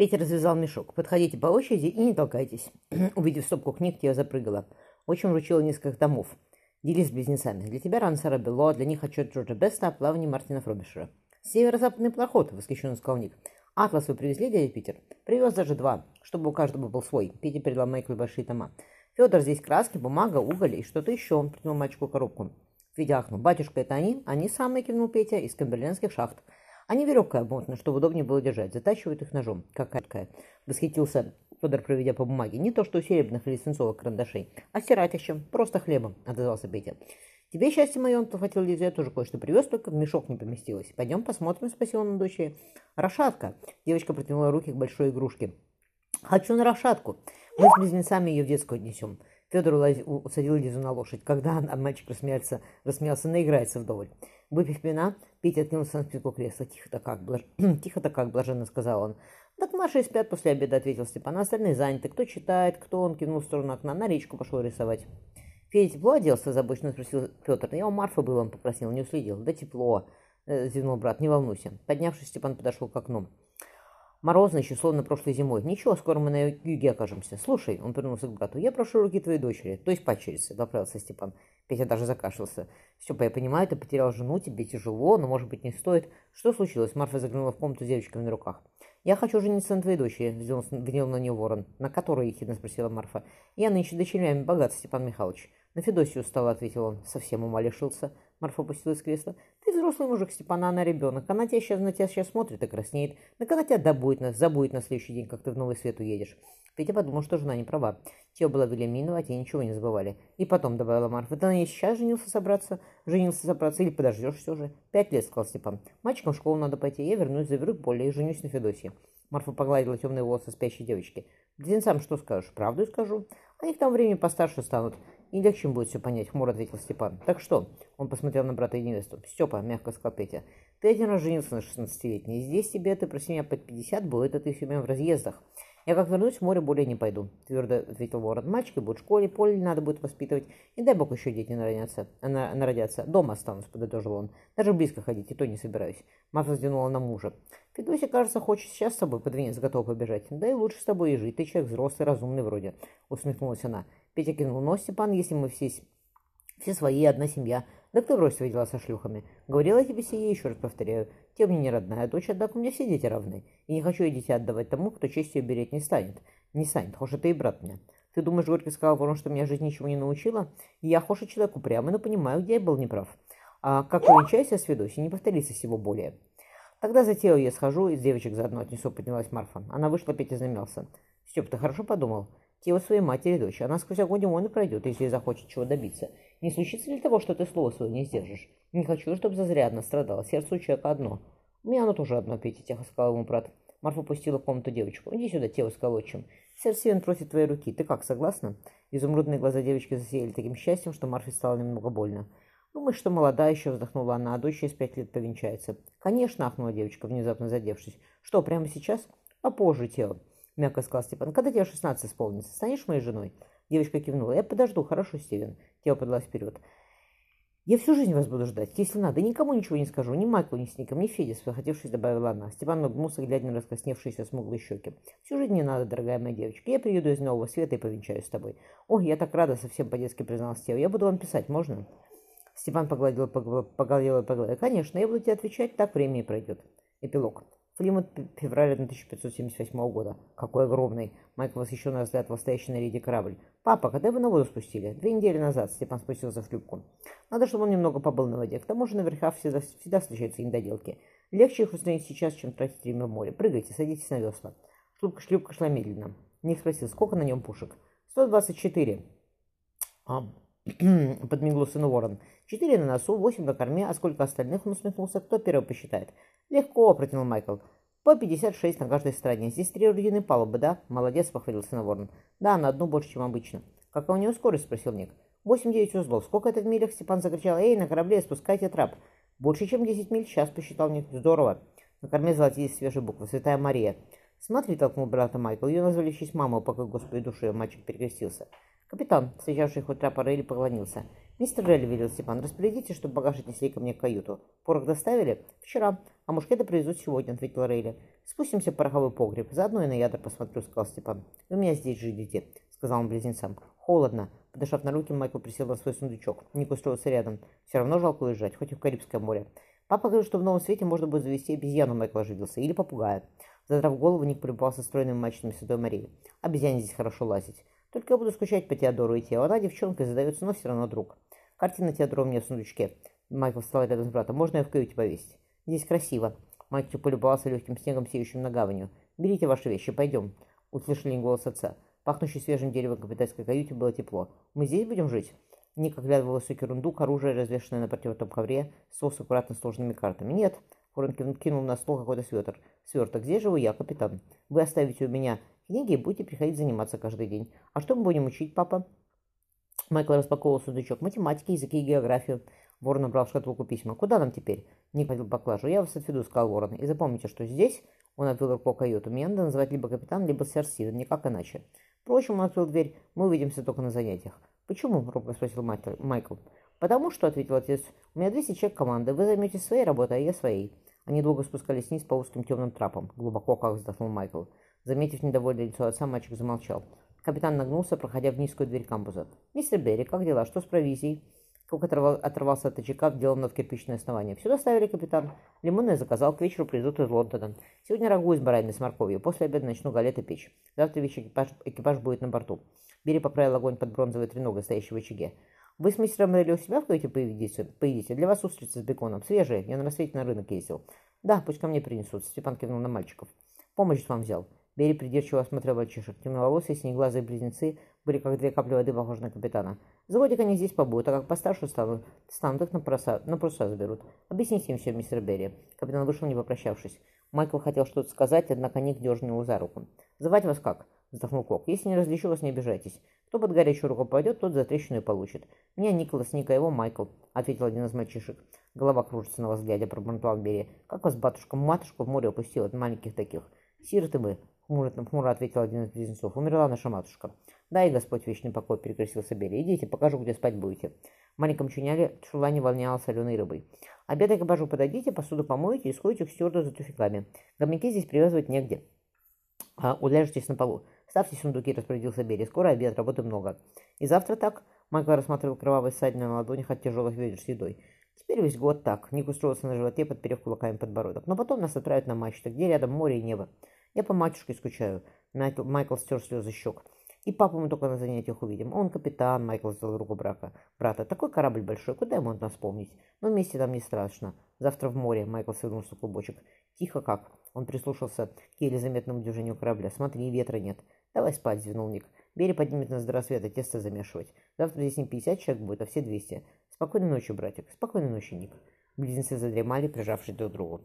Петя развязал мешок. «Подходите по очереди и не толкайтесь». Увидев стопку книг, я запрыгала. Очень вручила несколько томов. Делись с близнецами. Для тебя ран Сара Белло, для них отчет Джорджа Беста о плавании Мартина Фробишера. «Северо-западный плоход», — восхищенно сказал Ник. «Атлас вы привезли, дядя Питер?» «Привез даже два, чтобы у каждого был свой». Петя передал Майклу большие тома. «Федор, здесь краски, бумага, уголь и что-то еще». Он протянул мальчику коробку. Федя ахнул. «Батюшка, это они?» «Они самые», — кивнул Петя, — «из камберлендских шахт». Они веревкой обмотаны, чтобы удобнее было держать. Затачивают их ножом. Какая-какая. Восхитился Федор, проведя по бумаге. Не то, что у серебряных или свинцовых карандашей, а стирать их чем. Просто хлебом, отозвался Петя. Тебе счастье мое, он подхватил Лизу, я тоже кое-что привез, только в мешок не поместилось. Пойдем посмотрим, спросил он у дочери. Рошатка. Девочка протянула руки к большой игрушке. Хочу на рошатку. Мы с близнецами ее в детскую отнесем. Федор усадил Лизу на лошадь. Когда она, мальчик рассмеялся, рассмеялся, наиграется вдоволь. Выпив вина, Петя откинулся на спинку кресла. «Тихо-то как, блаж... Тихо-то как, блаженно сказал он. «Так наши спят после обеда», — ответил Степан. «А остальные заняты. Кто читает, кто...» Он кивнул в сторону окна. На речку пошел рисовать. «Федя тепло оделся?» — озабоченно спросил Петр. «Я у Марфы был, он попросил, не уследил». «Да тепло», — зевнул брат. «Не волнуйся». Поднявшись, Степан подошел к окну. Морозно еще, словно прошлой зимой. Ничего, скоро мы на юге окажемся. Слушай, он повернулся к брату, я прошу руки твоей дочери, то есть падчерицы, поправился Степан. Петя даже закашлялся. Степа, я понимаю, ты потерял жену, тебе тяжело, но, может быть, не стоит. Что случилось? Марфа заглянула в комнату с девочками на руках. «Я хочу жениться на твоей дочери», — взял на нее ворон. «На которой?» — ехидно спросила Марфа. «Я нынче дочерями богат, Степан Михайлович». «На Федосию устала», — ответил он. «Совсем ума лишился». Марфа опустилась в кресло. «Ты взрослый мужик, Степана, она ребенок. Она тебя сейчас, на тебя сейчас смотрит и краснеет. Так она тебя добудет, нас, забудет на следующий день, как ты в новый свет уедешь». Петя подумал, что жена не права. Те была Велиминова, а те ничего не забывали. И потом, добавила Марфа, ты на ней сейчас женился собраться? Женился собраться или подождешь все же? Пять лет, сказал Степан. Мальчикам в школу надо пойти. Я вернусь, заберу поле и женюсь на Федосии. Марфа погладила темные волосы спящей девочки. Близнецам что скажешь? Правду скажу. Они к тому времени постарше станут. И легче будет все понять, хмуро ответил Степан. Так что? Он посмотрел на брата и невесту. Степа, мягко сказал Петя. Ты один раз женился на шестнадцатилетней. Здесь тебе ты про семья под пятьдесят будет, а ты все время в разъездах. Я как вернусь, в море более не пойду, твердо ответил ворон. Мальчики будут в школе, поле надо будет воспитывать. И дай бог еще дети народятся. На, народятся. Дома останусь, подытожил он. Даже близко ходить, и то не собираюсь. Марфа взглянула на мужа. Федося, кажется, хочет сейчас с тобой под готов побежать. Да и лучше с тобой и жить. Ты человек взрослый, разумный вроде. Усмехнулась она. Петя кинул. Но, Степан, если мы все, все свои, одна семья, да кто брось свои дела со шлюхами? Говорила тебе сие, еще раз повторяю. Те мне не родная дочь, однако у меня все дети равны. И не хочу я дитя отдавать тому, кто честью береть не станет. Не станет, хоть это и брат мне. Ты думаешь, Горький сказал ворон, что меня жизнь ничего не научила? Я хоша человек упрямый, но понимаю, где я был неправ. А как увенчайся с Федосей, не повторится всего более. Тогда затеял я схожу, и с девочек заодно отнесу, поднялась Марфа. Она вышла, Петя замялся. Степ, ты хорошо подумал? Тело своей матери дочь. Она сквозь огонь он и пройдет, если захочет чего добиться. Не случится ли того, что ты слово свое не сдержишь? Не хочу, чтобы зазрядно страдала. Сердце у человека одно. У меня оно тоже одно, Петя, тихо сказал ему брат. Марфа пустила в комнату девочку. «Иди сюда, тело сколочим. Сердцевин просит твоей руки. Ты как, согласна?» Изумрудные глаза девочки засияли таким счастьем, что Марфе стало немного больно. «Думаешь, что молода еще?» — вздохнула она, а дочь через пять лет повенчается. «Конечно!» — ахнула девочка, внезапно задевшись. «Что, прямо сейчас?» «Попозже, тело мягко сказал Степан. «Когда тебе шестнадцать исполнится, станешь моей женой?» Девочка кивнула. «Я подожду, хорошо, Стивен». Тео подалась вперед. «Я всю жизнь вас буду ждать, если надо. Никому ничего не скажу. Ни Майклу, ни Сникам, ни Феде», захотевшись, добавила она. Степан нагнулся, глядя на раскрасневшиеся смуглые щеки. «Всю жизнь не надо, дорогая моя девочка. Я приеду из нового света и повенчаюсь с тобой». «Ой, я так рада, совсем по-детски призналась Тео. Я буду вам писать, можно?» Степан погладил по голове, по голове. «Конечно, я буду тебе отвечать, так время и пройдет». Эпилог. Плимут февраля 1578 года. Какой огромный. Майкл восхищенно разглядывал стоящий на рейде корабль. «Папа, когда вы на воду спустили?» «Две недели назад», — Степан спустился в шлюпку. «Надо, чтобы он немного побыл на воде. К тому же наверху всегда, всегда встречаются недоделки. Легче их устранить сейчас, чем тратить время в море. Прыгайте, садитесь на весла». Шлюпка, шлюпка шла медленно. Ник спросил, сколько на нем пушек? «Сто двадцать четыре». А, подмигнул сыну ворон. «Четыре на носу, восемь на корме, а сколько остальных?» Он усмехнулся. «Кто первый посчитает?» «Легко», — протянул Майкл. «По 56 на каждой стороне. Здесь три орудийные палубы, да?» «Молодец», — похвалился на Ворон. «Да, на одну больше, чем обычно». «Какая у него скорость?» — спросил Ник. «Восемь-девять узлов. Сколько это в милях?» — Степан закричал. «Эй, на корабле спускайте трап!» «Больше, чем десять миль сейчас», — посчитал Ник. «Здорово!» На корме золотились свежие буквы. «Святая Мария». «Смотри», — толкнул брата Майкл. Ее назвали в честь мамы, пока Господи души мальчик перекрестился. Капитан, встречавший хоть трапа Рейли, поклонился. «Мистер Релли», — велел Степан, — «распорядите, чтобы багаж отнесли ко мне в каюту. Порох доставили?» «Вчера. А мушкеты привезут сегодня», — ответил Рейли. «Спустимся в пороховой погреб. Заодно и на ядра посмотрю», — сказал Степан. «Вы меня здесь ждите», — сказал он близнецам. «Холодно». Подошав на руки, Майкл присел на свой сундучок. Ник устроился рядом. Все равно жалко уезжать, хоть и в Карибское море. Папа говорит, что в новом свете можно будет завести обезьяну, Майкл оживился, или попугая. Задрав голову, Ник полюбовался стройными мачтами Святой Марии. Обезьяне здесь хорошо лазить. Только я буду скучать по Теодору и Тео. Она девчонка задается, но все равно друг. Картина Теодора у меня в сундучке. Майкл встал рядом с братом. Можно я в каюте повесить? Здесь красиво. Майкл полюбовался легким снегом, сеющим на гаванью. Берите ваши вещи, пойдем. Услышали голос отца. Пахнущий свежим деревом капитанской каюте было тепло. Мы здесь будем жить? Ник оглядывал высокий рундук, оружие, развешенное на противотом ковре, сос аккуратно сложенными картами. Нет. Хорн кинул на стол какой-то сверток. Сверток. Здесь живу я, капитан. Вы оставите у меня книги будете приходить заниматься каждый день. А что мы будем учить, папа? Майкл распаковывал сундучок. Математики, языки и географию. Ворон набрал шкатулку письма. «Куда нам теперь?» Ник подел поклажу. «Я вас отведу», — сказал Ворон. «И запомните, что здесь...» Он отвел руку каюту. «Меня надо называть либо капитан, либо сэр Стивен. Никак иначе». Впрочем, он открыл дверь. «Мы увидимся только на занятиях». «Почему?» — робко спросил Майкл. «Потому что», — ответил отец, — «у меня 200 человек команды. Вы займетесь своей работой, а я своей». Они долго спускались вниз по узким темным трапам. Глубоко, как вздохнул Майкл. Заметив недовольное лицо отца, мальчик замолчал. Капитан нагнулся, проходя в низкую дверь камбуза. «Мистер Берри, как дела? Что с провизией?» Оторвал, оторвался от очага, вделал над кирпичное основание. «Все доставили, капитан. Лимонное заказал, к вечеру придут из Лондона. Сегодня рагу из баранины с морковью. После обеда начну галеты печь. Завтра весь экипаж, экипаж будет на борту». Берри поправил огонь под бронзовой треногой, стоящей в очаге. «Вы с мистером Релли у себя в каюте поедите? поедите? Для вас устрицы с беконом. Свежие. Я на рассвете на рынок ездил». «Да, пусть ко мне принесут». Степан кивнул на мальчиков. «Помощь вам взял». Берри придирчиво осмотрел мальчишек. Темноволосые синеглазые близнецы были как две капли воды похожи на капитана. За годик они здесь побудут, а как постарше станут, станут их на паруса, на паруса заберут. Объясните им все, мистер Берри. Капитан вышел, не попрощавшись. Майкл хотел что-то сказать, однако Ник дернул его за руку. «Звать вас как?» — вздохнул Кок. «Если не различу вас, не обижайтесь. Кто под горячую руку пойдет, тот за трещину и получит. Меня Николас, Ника, его Майкл», — ответил один из мальчишек. Голова кружится на вас, глядя, пробормотал Берри. «Как вас батюшка матушка в море упустил от маленьких таких? Сироты мы, Хмуро, хмуро ответил один из близнецов. Умерла наша матушка. Да и Господь вечный покой, перекрестился Берри. Идите, покажу, где спать будете. В маленьком чуняре чулане волняла соленой рыбой. Обед к бажу подойдите, посуду помоете и сходите к стюарду за туфиками. Гомяки здесь привязывать негде. А, уляжетесь на полу. Ставьте сундуки, распорядился Берри. Скоро обед, работы много. И завтра так? Майкл рассматривал кровавые ссадины на ладонях от тяжелых ведер с едой. Теперь весь год так. Ник устроился на животе, подперев кулаками подбородок. Но потом нас отправят на мачту, где рядом море и небо. Я по матушке скучаю. Майкл, Майкл стер слезы щек. И папу мы только на занятиях увидим. Он капитан, Майкл сделал руку брака. Брата, такой корабль большой, куда ему от нас помнить? Но вместе нам не страшно. Завтра в море, Майкл свернулся клубочек. Тихо как. Он прислушался к еле заметному движению корабля. Смотри, ветра нет. Давай спать, звенул Ник. Бери поднимет нас до рассвета, тесто замешивать. Завтра здесь не 50 человек будет, а все 200. Спокойной ночи, братик. Спокойной ночи, Ник. Близнецы задремали, прижавшись друг к другу.